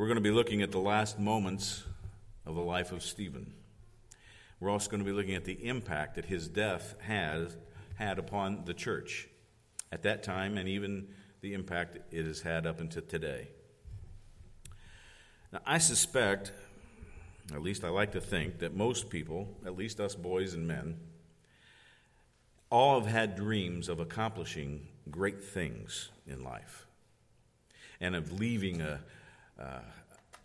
We're going to be looking at the last moments of the life of Stephen. We're also going to be looking at the impact that his death has had upon the church at that time and even the impact it has had up until today. Now, I suspect, at least I like to think, that most people, at least us boys and men, all have had dreams of accomplishing great things in life and of leaving a, uh,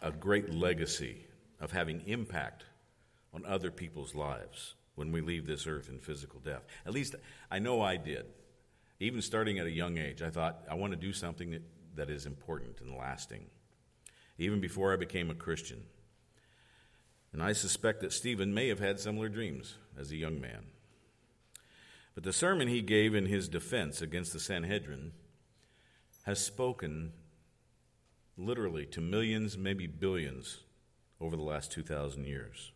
a great legacy, of having impact on other people's lives when we leave this earth in physical death. At least I know I did. Even starting at a young age, I thought, I want to do something that, that is important and lasting even before I became a Christian. And I suspect that Stephen may have had similar dreams as a young man. But the sermon he gave in his defense against the Sanhedrin has spoken literally to millions, maybe billions, over the last 2,000 years.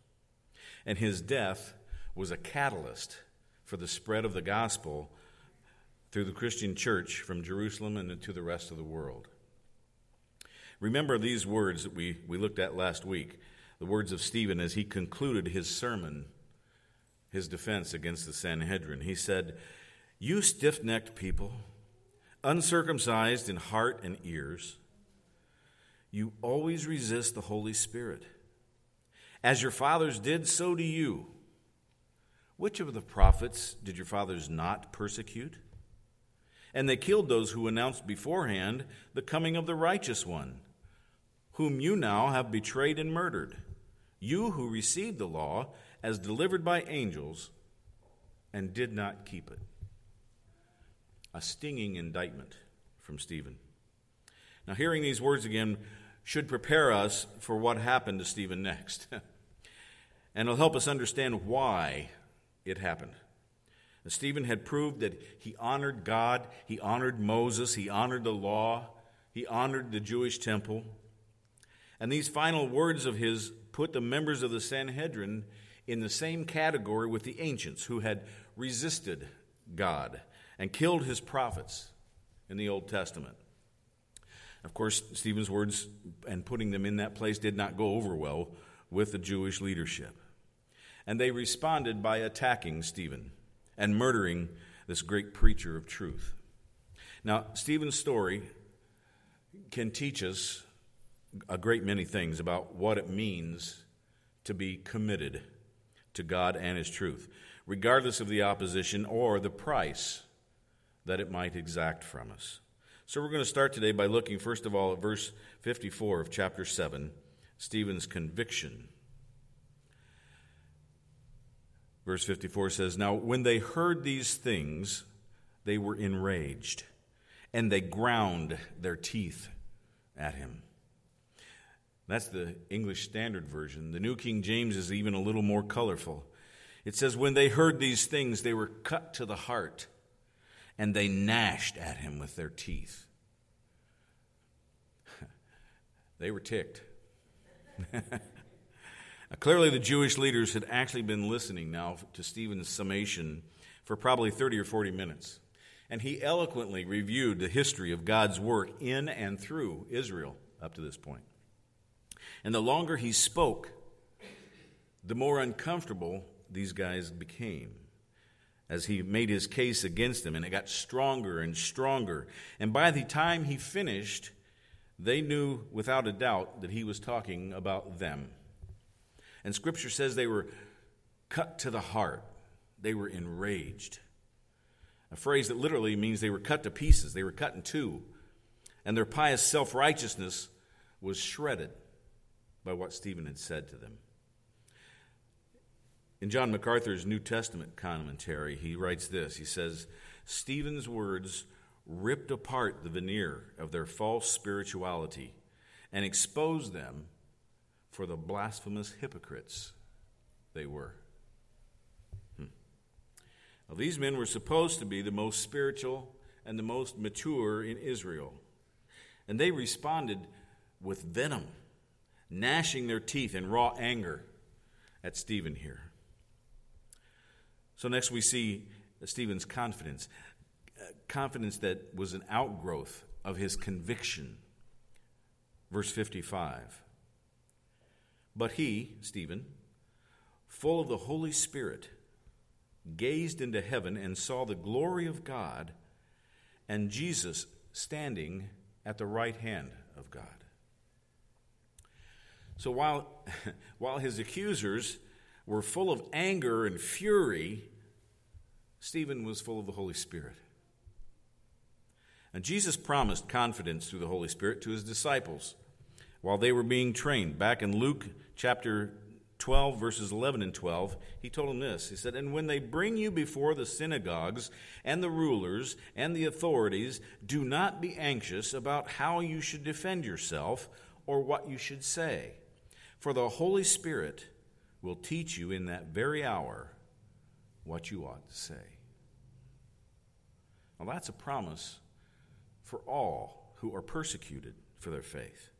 And his death was a catalyst for the spread of the gospel through the Christian church from Jerusalem and to the rest of the world. Remember these words that we, we looked at last week the words of Stephen as he concluded his sermon, his defense against the Sanhedrin. He said, You stiff necked people, uncircumcised in heart and ears, you always resist the Holy Spirit. As your fathers did, so do you. Which of the prophets did your fathers not persecute? And they killed those who announced beforehand the coming of the righteous one whom you now have betrayed and murdered, you who received the law as delivered by angels and did not keep it. A stinging indictment from Stephen. Now, hearing these words again should prepare us for what happened to Stephen next. and it'll help us understand why it happened. Stephen had proved that he honored God, he honored Moses, he honored the law, he honored the Jewish temple. And these final words of his put the members of the Sanhedrin in the same category with the ancients who had resisted God and killed his prophets in the Old Testament. Of course, Stephen's words and putting them in that place did not go over well with the Jewish leadership. And they responded by attacking Stephen and murdering this great preacher of truth. Now, Stephen's story can teach us a great many things about what it means to be committed to God and His truth, regardless of the opposition or the price that it might exact from us. So we're going to start today by looking, first of all, at verse 54 of chapter 7, Stephen's conviction. Verse 54 says, Now when they heard these things, they were enraged, and they ground their teeth at him. That's the English Standard Version. The New King James is even a little more colorful. It says, When they heard these things, they were cut to the heart, and they gnashed at him with their teeth. they were ticked. Clearly, the Jewish leaders had actually been listening now to Stephen's summation for probably 30 or 40 minutes. And he eloquently reviewed the history of God's work in and through Israel up to this point. And the longer he spoke, the more uncomfortable these guys became as he made his case against them, and it got stronger and stronger. And by the time he finished, they knew without a doubt that he was talking about them. And scripture says they were cut to the heart, they were enraged. A phrase that literally means they were cut to pieces, they were cut in two, and their pious self righteousness was shredded by what Stephen had said to them. In John MacArthur's New Testament commentary, he writes this He says, Stephen's words ripped apart the veneer of their false spirituality and exposed them for the blasphemous hypocrites they were. Hmm. Now, these men were supposed to be the most spiritual and the most mature in Israel, and they responded with venom gnashing their teeth in raw anger at Stephen here. So, next we see Stephen's confidence uh, confidence that was an outgrowth of his conviction Verse 55. But he, Stephen, full of the Holy Spirit, gazed into heaven and saw the glory of God and Jesus standing at the right hand of God. So while, while his accusers were full of anger and fury, Stephen was full of the Holy Spirit. And Jesus promised confidence through the Holy Spirit to his disciples while they were being trained. Back in Luke chapter 12, verses 11 and 12, he told them this. He said, And when they bring you before the synagogues and the rulers and the authorities, do not be anxious about how you should defend yourself or what you should say, for the Holy Spirit will teach you in that very hour what you ought to say. Well, that's a promise for all who are persecuted for their faith.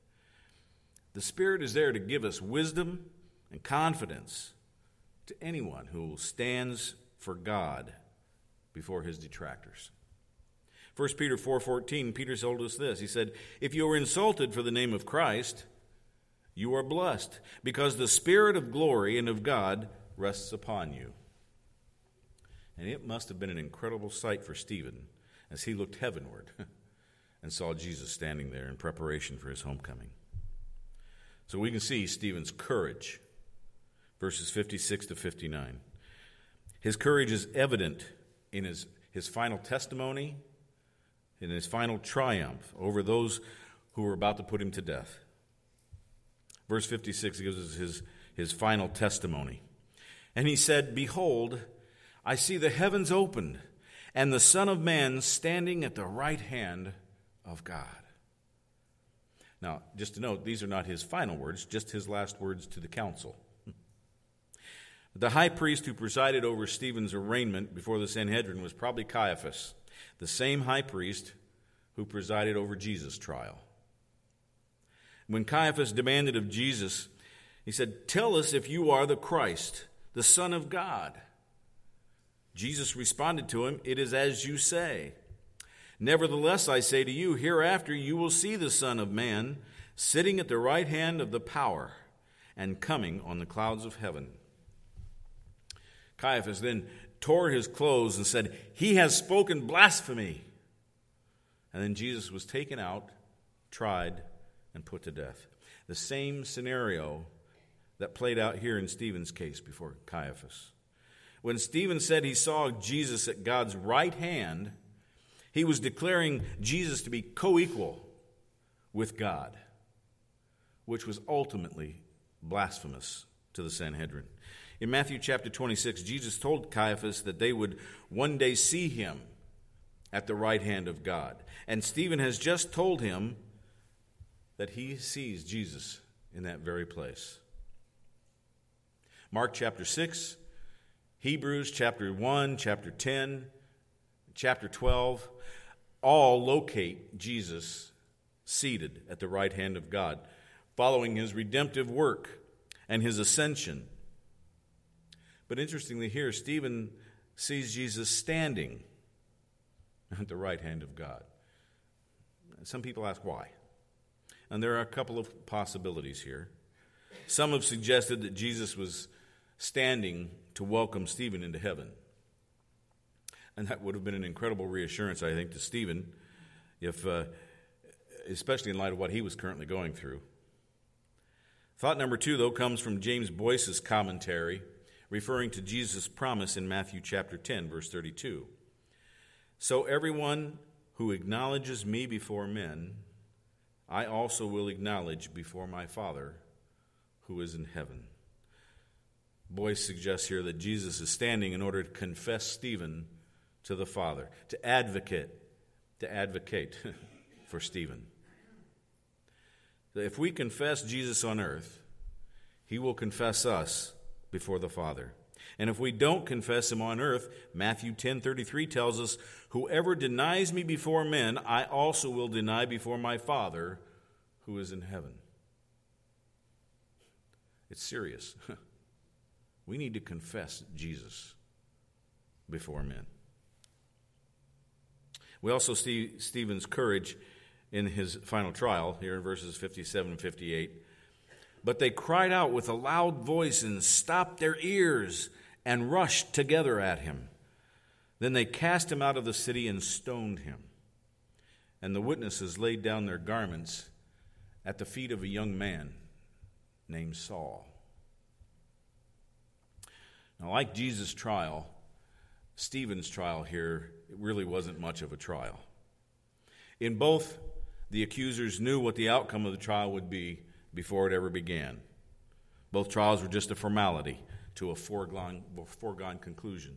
The Spirit is there to give us wisdom and confidence to anyone who stands for God before his detractors. 1 Peter 4:14 Peter told us this. He said, "If you are insulted for the name of Christ, you are blessed, because the spirit of glory and of God rests upon you." And it must have been an incredible sight for Stephen as he looked heavenward and saw Jesus standing there in preparation for his homecoming. So we can see Stephen's courage verses 56 to 59. His courage is evident in his, his final testimony, in his final triumph over those who were about to put him to death. Verse 56 gives us his, his final testimony. And he said, Behold, I see the heavens opened, and the Son of Man standing at the right hand of God. Now, just to note, these are not his final words, just his last words to the council. The high priest who presided over Stephen's arraignment before the Sanhedrin was probably Caiaphas, the same high priest who presided over Jesus' trial. When Caiaphas demanded of Jesus, he said, Tell us if you are the Christ, the Son of God. Jesus responded to him, It is as you say. Nevertheless, I say to you, hereafter you will see the Son of Man sitting at the right hand of the power and coming on the clouds of heaven. Caiaphas then tore his clothes and said, He has spoken blasphemy. And then Jesus was taken out, tried, and put to death. The same scenario that played out here in Stephen's case before Caiaphas. When Stephen said he saw Jesus at God's right hand, he was declaring Jesus to be co equal with God, which was ultimately blasphemous to the Sanhedrin. In Matthew chapter 26, Jesus told Caiaphas that they would one day see him at the right hand of God. And Stephen has just told him that he sees Jesus in that very place. Mark chapter 6, Hebrews chapter 1, chapter 10, chapter 12 all locate Jesus seated at the right hand of God, following his redemptive work and his ascension but interestingly, here, Stephen sees Jesus standing at the right hand of God. Some people ask why. And there are a couple of possibilities here. Some have suggested that Jesus was standing to welcome Stephen into heaven. And that would have been an incredible reassurance, I think, to Stephen, if, uh, especially in light of what he was currently going through. Thought number two, though, comes from James Boice's commentary referring to Jesus' promise in Matthew chapter 10, verse 32. So everyone who acknowledges me before men, I also will acknowledge before my Father who is in heaven. Boice suggests here that Jesus is standing in order to confess Stephen to the Father, to advocate, to advocate for Stephen. If we confess Jesus on earth, he will confess us before the Father. And if we don't confess him on earth, Matthew 10:33 tells us, "Whoever denies me before men, I also will deny before my Father who is in heaven." It's serious. we need to confess Jesus before men. We also see Stephen's courage in his final trial, here in verses 57 and 58. But they cried out with a loud voice and stopped their ears and rushed together at him. Then they cast him out of the city and stoned him. And the witnesses laid down their garments at the feet of a young man named Saul. Now, like Jesus' trial, Stephen's trial here it really wasn't much of a trial. In both, the accusers knew what the outcome of the trial would be before it ever began. Both trials were just a formality to a foregone, foregone conclusion.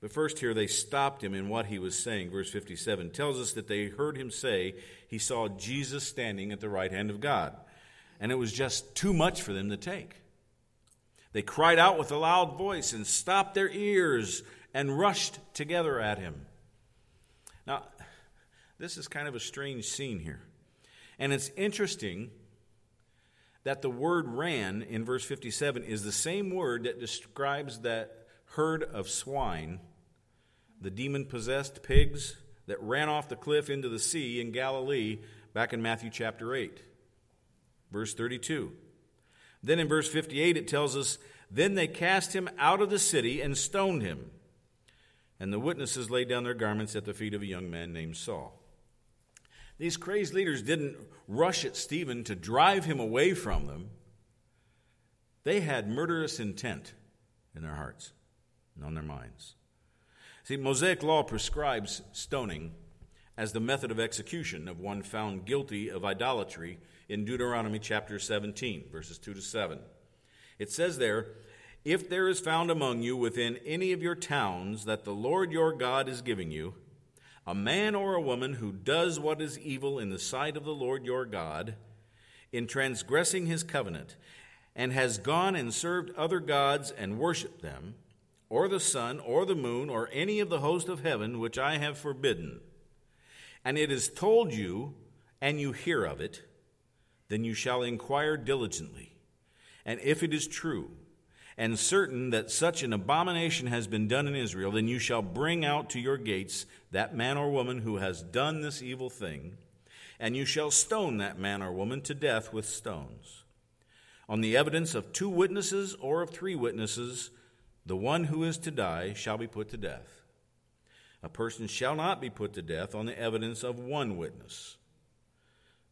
But first, here they stopped him in what he was saying. Verse 57 tells us that they heard him say he saw Jesus standing at the right hand of God. And it was just too much for them to take. They cried out with a loud voice and stopped their ears and rushed together at him. Now, this is kind of a strange scene here. And it's interesting that the word ran in verse 57 is the same word that describes that herd of swine, the demon possessed pigs that ran off the cliff into the sea in Galilee back in Matthew chapter 8, verse 32. Then in verse 58, it tells us, Then they cast him out of the city and stoned him. And the witnesses laid down their garments at the feet of a young man named Saul. These crazed leaders didn't rush at Stephen to drive him away from them. They had murderous intent in their hearts and on their minds. See, Mosaic law prescribes stoning as the method of execution of one found guilty of idolatry in Deuteronomy chapter 17, verses 2 to 7. It says there, If there is found among you within any of your towns that the Lord your God is giving you, a man or a woman who does what is evil in the sight of the Lord your God, in transgressing his covenant, and has gone and served other gods and worshipped them, or the sun, or the moon, or any of the host of heaven which I have forbidden, and it is told you, and you hear of it, then you shall inquire diligently. And if it is true, and certain that such an abomination has been done in Israel, then you shall bring out to your gates that man or woman who has done this evil thing, and you shall stone that man or woman to death with stones. On the evidence of two witnesses or of three witnesses, the one who is to die shall be put to death. A person shall not be put to death on the evidence of one witness.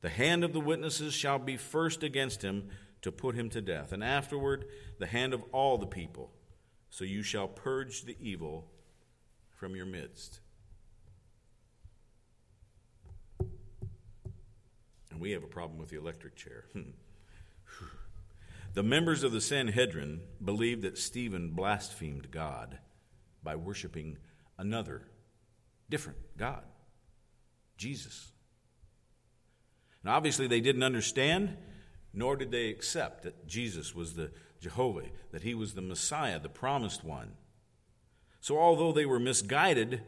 The hand of the witnesses shall be first against him to put him to death, and afterward the hand of all the people. So you shall purge the evil from your midst. And we have a problem with the electric chair. Hmm. the members of the Sanhedrin believed that Stephen blasphemed God by worshiping another, different God, Jesus. Now, obviously, they didn't understand nor did they accept that Jesus was the Jehovah, that he was the Messiah, the promised one. So, although they were misguided,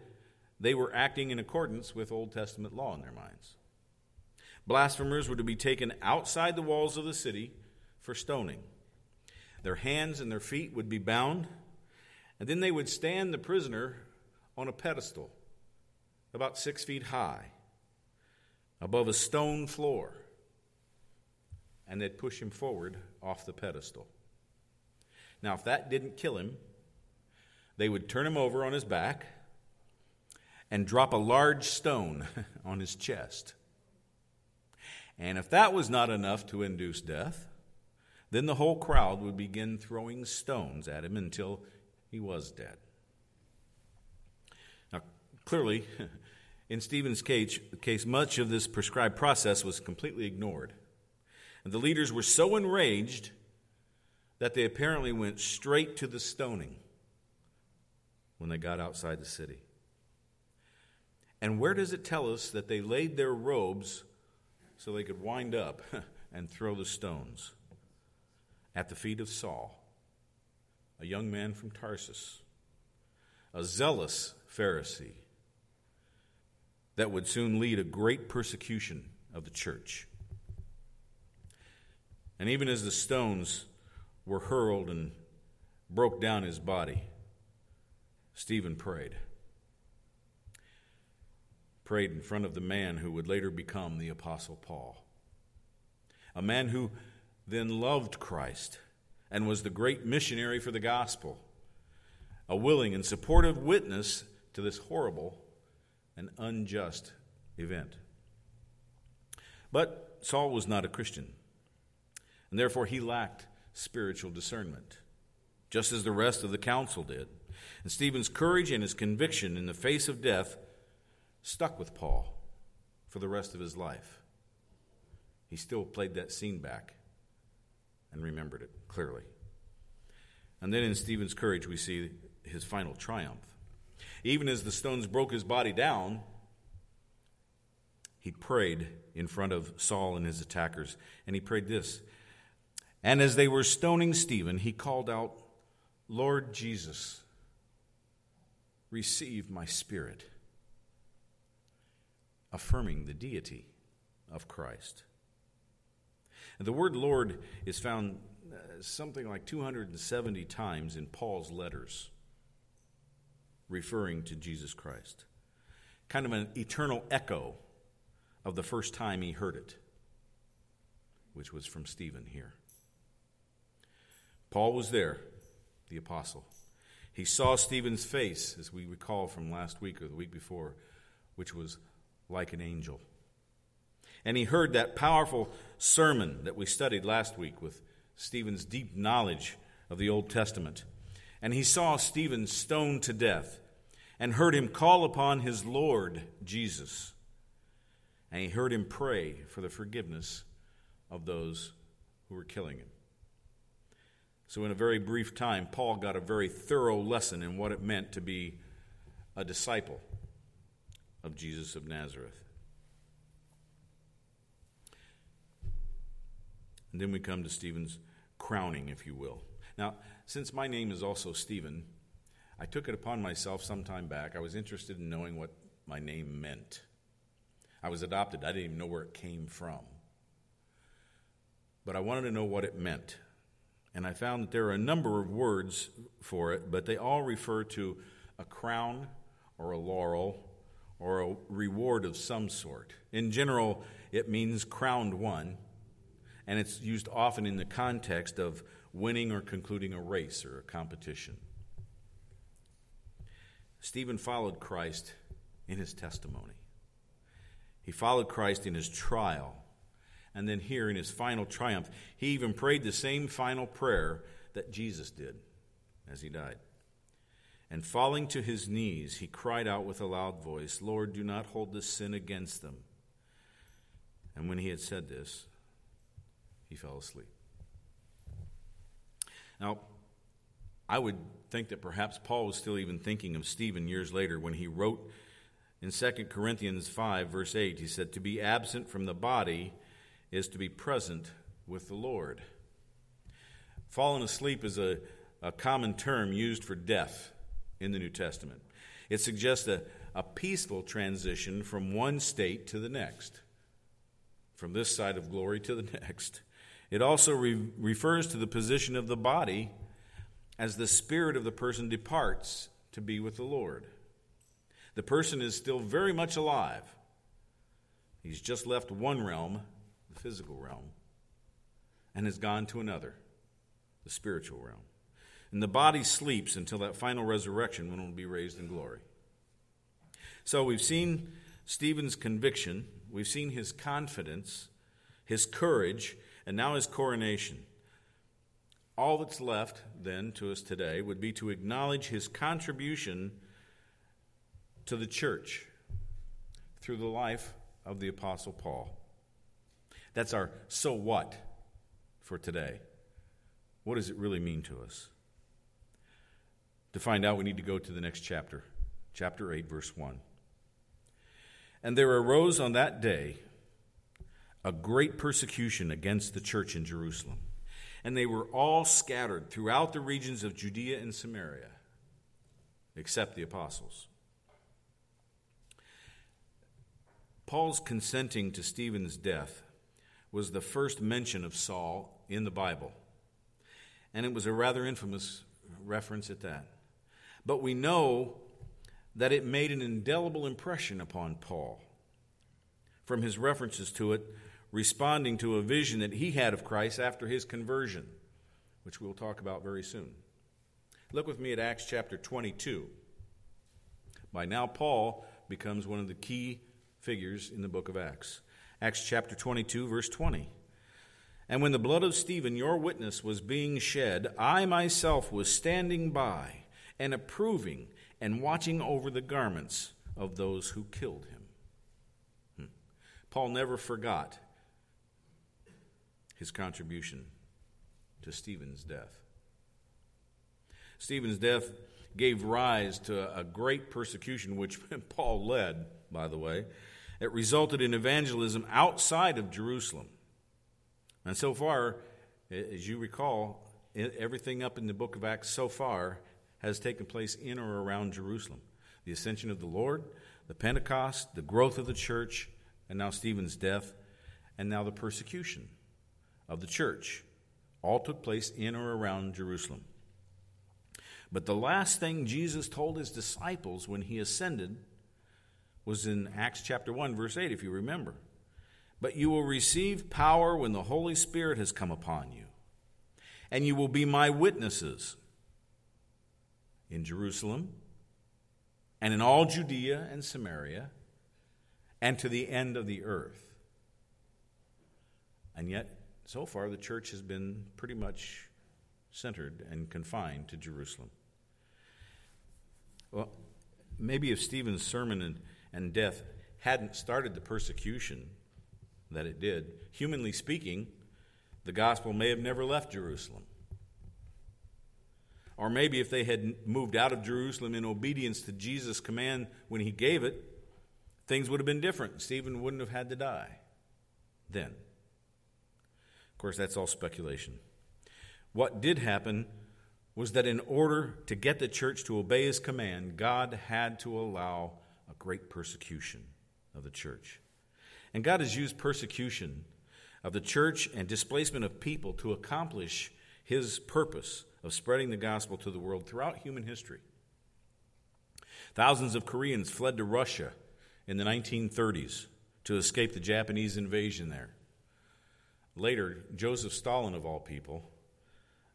they were acting in accordance with Old Testament law in their minds. Blasphemers were to be taken outside the walls of the city for stoning. Their hands and their feet would be bound, and then they would stand the prisoner on a pedestal about six feet high above a stone floor and they'd push him forward off the pedestal. Now, if that didn't kill him, they would turn him over on his back and drop a large stone on his chest. And if that was not enough to induce death, then the whole crowd would begin throwing stones at him until he was dead. Now, clearly, in Stephen's case, case much of this prescribed process was completely ignored. And the leaders were so enraged that they apparently went straight to the stoning when they got outside the city. And where does it tell us that they laid their robes so they could wind up and throw the stones? At the feet of Saul, a young man from Tarsus, a zealous Pharisee that would soon lead a great persecution of the church. And even as the stones were hurled and broke down his body, Stephen prayed. prayed in front of the man who would later become the Apostle Paul. A man who then loved Christ and was the great missionary for the gospel, a willing and supportive witness to this horrible and unjust event. But Saul was not a Christian, and therefore he lacked spiritual discernment, just as the rest of the council did. And Stephen's courage and his conviction in the face of death stuck with Paul for the rest of his life. He still played that scene back and remembered it clearly. And then in Stephen's courage, we see his final triumph. Even as the stones broke his body down, he prayed in front of Saul and his attackers, and he prayed this. And as they were stoning Stephen, he called out, Lord Jesus, receive my spirit, affirming the deity of Christ. And the word Lord is found uh, something like 270 times in Paul's letters, referring to Jesus Christ. Kind of an eternal echo of the first time he heard it, which was from Stephen here. Paul was there, the apostle. He saw Stephen's face, as we recall from last week or the week before, which was like an angel. And he heard that powerful sermon that we studied last week with Stephen's deep knowledge of the Old Testament. And he saw Stephen stoned to death and heard him call upon his Lord Jesus and he heard him pray for the forgiveness of those who were killing him. So, in a very brief time, Paul got a very thorough lesson in what it meant to be a disciple of Jesus of Nazareth. And then we come to Stephen's crowning, if you will. Now, since my name is also Stephen, I took it upon myself some time back. I was interested in knowing what my name meant. I was adopted. I didn't even know where it came from. But I wanted to know what it meant. And I found that there are a number of words for it, but they all refer to a crown or a laurel or a reward of some sort. In general, it means crowned one, and it's used often in the context of winning or concluding a race or a competition. Stephen followed Christ in his testimony. He followed Christ in his trial. And then here in his final triumph, he even prayed the same final prayer that Jesus did as he died. And falling to his knees, he cried out with a loud voice, Lord, do not hold this sin against them. And when he had said this, he fell asleep. Now, I would think that perhaps Paul was still even thinking of Stephen years later when he wrote in 2 Corinthians 5, verse 8, he said, To be absent from the body is to be present with the Lord. Falling asleep is a, a common term used for death in the New Testament. It suggests a, a peaceful transition from one state to the next, from this side of glory to the next. It also re- refers to the position of the body as the spirit of the person departs to be with the Lord. The person is still very much alive. He's just left one realm, the physical realm, and has gone to another, the spiritual realm. And the body sleeps until that final resurrection when it will be raised in glory. So we've seen Stephen's conviction, we've seen his confidence, his courage, and now his coronation. All that's left then to us today would be to acknowledge his contribution to the church through the life of the Apostle Paul. That's our so what for today. What does it really mean to us? To find out, we need to go to the next chapter, chapter 8, verse 1. And there arose on that day a great persecution against the church in Jerusalem. And they were all scattered throughout the regions of Judea and Samaria, except the apostles. Paul's consenting to Stephen's death was the first mention of Saul in the Bible, and it was a rather infamous reference at that. But we know that it made an indelible impression upon Paul. from his references to it, responding to a vision that he had of Christ after his conversion, which we'll talk about very soon. Look with me at Acts chapter 22. By now, Paul becomes one of the key figures in the book of Acts. Acts chapter 22, verse 20. And when the blood of Stephen, your witness, was being shed, I myself was standing by and approving and watching over the garments of those who killed him. Hmm. Paul never forgot his contribution to Stephen's death. Stephen's death gave rise to a great persecution, which Paul led, by the way. It resulted in evangelism outside of Jerusalem. And so far, as you recall, everything up in the book of Acts so far has taken place in or around Jerusalem. The ascension of the Lord, the Pentecost, the growth of the church, and now Stephen's death, and now the persecution of the church all took place in or around Jerusalem. But the last thing Jesus told his disciples when he ascended was in Acts chapter 1, verse 8, if you remember. But you will receive power when the Holy Spirit has come upon you, and you will be my witnesses in Jerusalem and in all Judea and Samaria and to the end of the earth. And yet, so far, the church has been pretty much centered and confined to Jerusalem. Well, maybe if Stephen's sermon and, and death hadn't started the persecution that it did. Humanly speaking, the gospel may have never left Jerusalem. Or maybe if they had moved out of Jerusalem in obedience to Jesus' command when he gave it, things would have been different. Stephen wouldn't have had to die then. Of course, that's all speculation. What did happen was that in order to get the church to obey his command, God had to allow a great persecution of the church. And God has used persecution of the church and displacement of people to accomplish his purpose of spreading the gospel to the world throughout human history. Thousands of Koreans fled to Russia in the 1930s to escape the Japanese invasion there. Later, Joseph Stalin, of all people,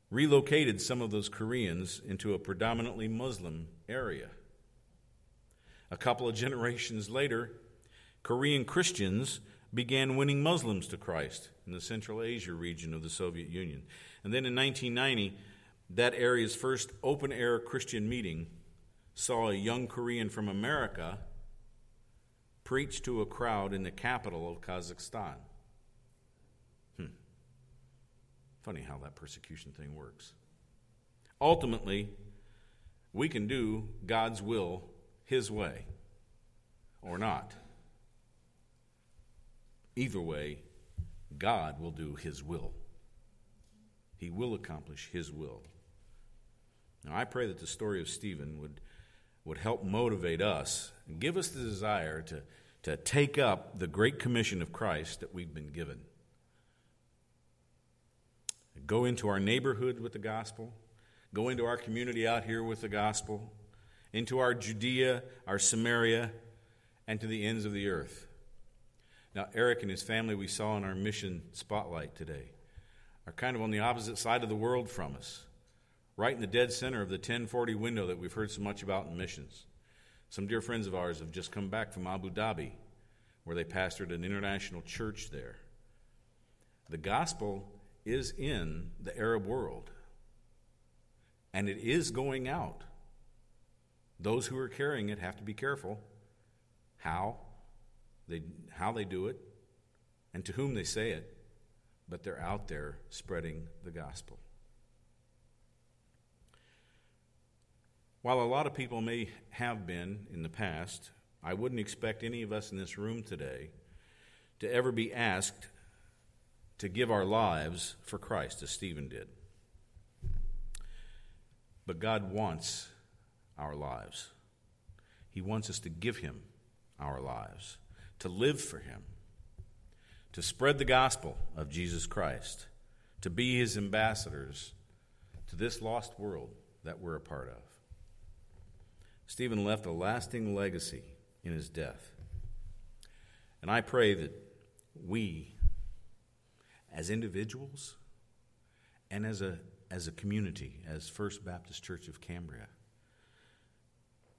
relocated some of those Koreans into a predominantly Muslim area. A couple of generations later, Korean Christians began winning Muslims to Christ in the Central Asia region of the Soviet Union. And then in 1990, that area's first open air Christian meeting saw a young Korean from America preach to a crowd in the capital of Kazakhstan. Hmm. Funny how that persecution thing works. Ultimately, we can do God's will His way or not. Either way, God will do His will. He will accomplish His will. Now, I pray that the story of Stephen would, would help motivate us and give us the desire to, to take up the great commission of Christ that we've been given. Go into our neighborhood with the gospel, go into our community out here with the gospel, into our Judea, our Samaria, and to the ends of the earth. Now, Eric and his family, we saw in our mission spotlight today, are kind of on the opposite side of the world from us, right in the dead center of the 1040 window that we've heard so much about in missions. Some dear friends of ours have just come back from Abu Dhabi, where they pastored an international church there. The gospel is in the Arab world, and it is going out. Those who are carrying it have to be careful. How? they, how they do it, and to whom they say it, but they're out there spreading the gospel. While a lot of people may have been in the past, I wouldn't expect any of us in this room today to ever be asked to give our lives for Christ, as Stephen did. But God wants our lives. He wants us to give Him our lives to live for Him, to spread the gospel of Jesus Christ, to be His ambassadors to this lost world that we're a part of. Stephen left a lasting legacy in his death. And I pray that we, as individuals and as a, as a community, as First Baptist Church of Cambria,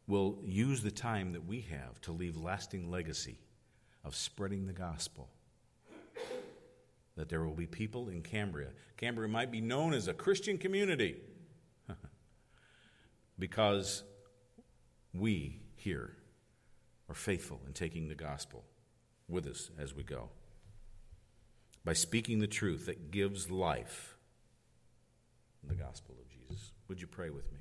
will use the time that we have to leave lasting legacy of spreading the gospel. That there will be people in Cambria. Cambria might be known as a Christian community because we here are faithful in taking the gospel with us as we go. By speaking the truth that gives life, the gospel of Jesus. Would you pray with me?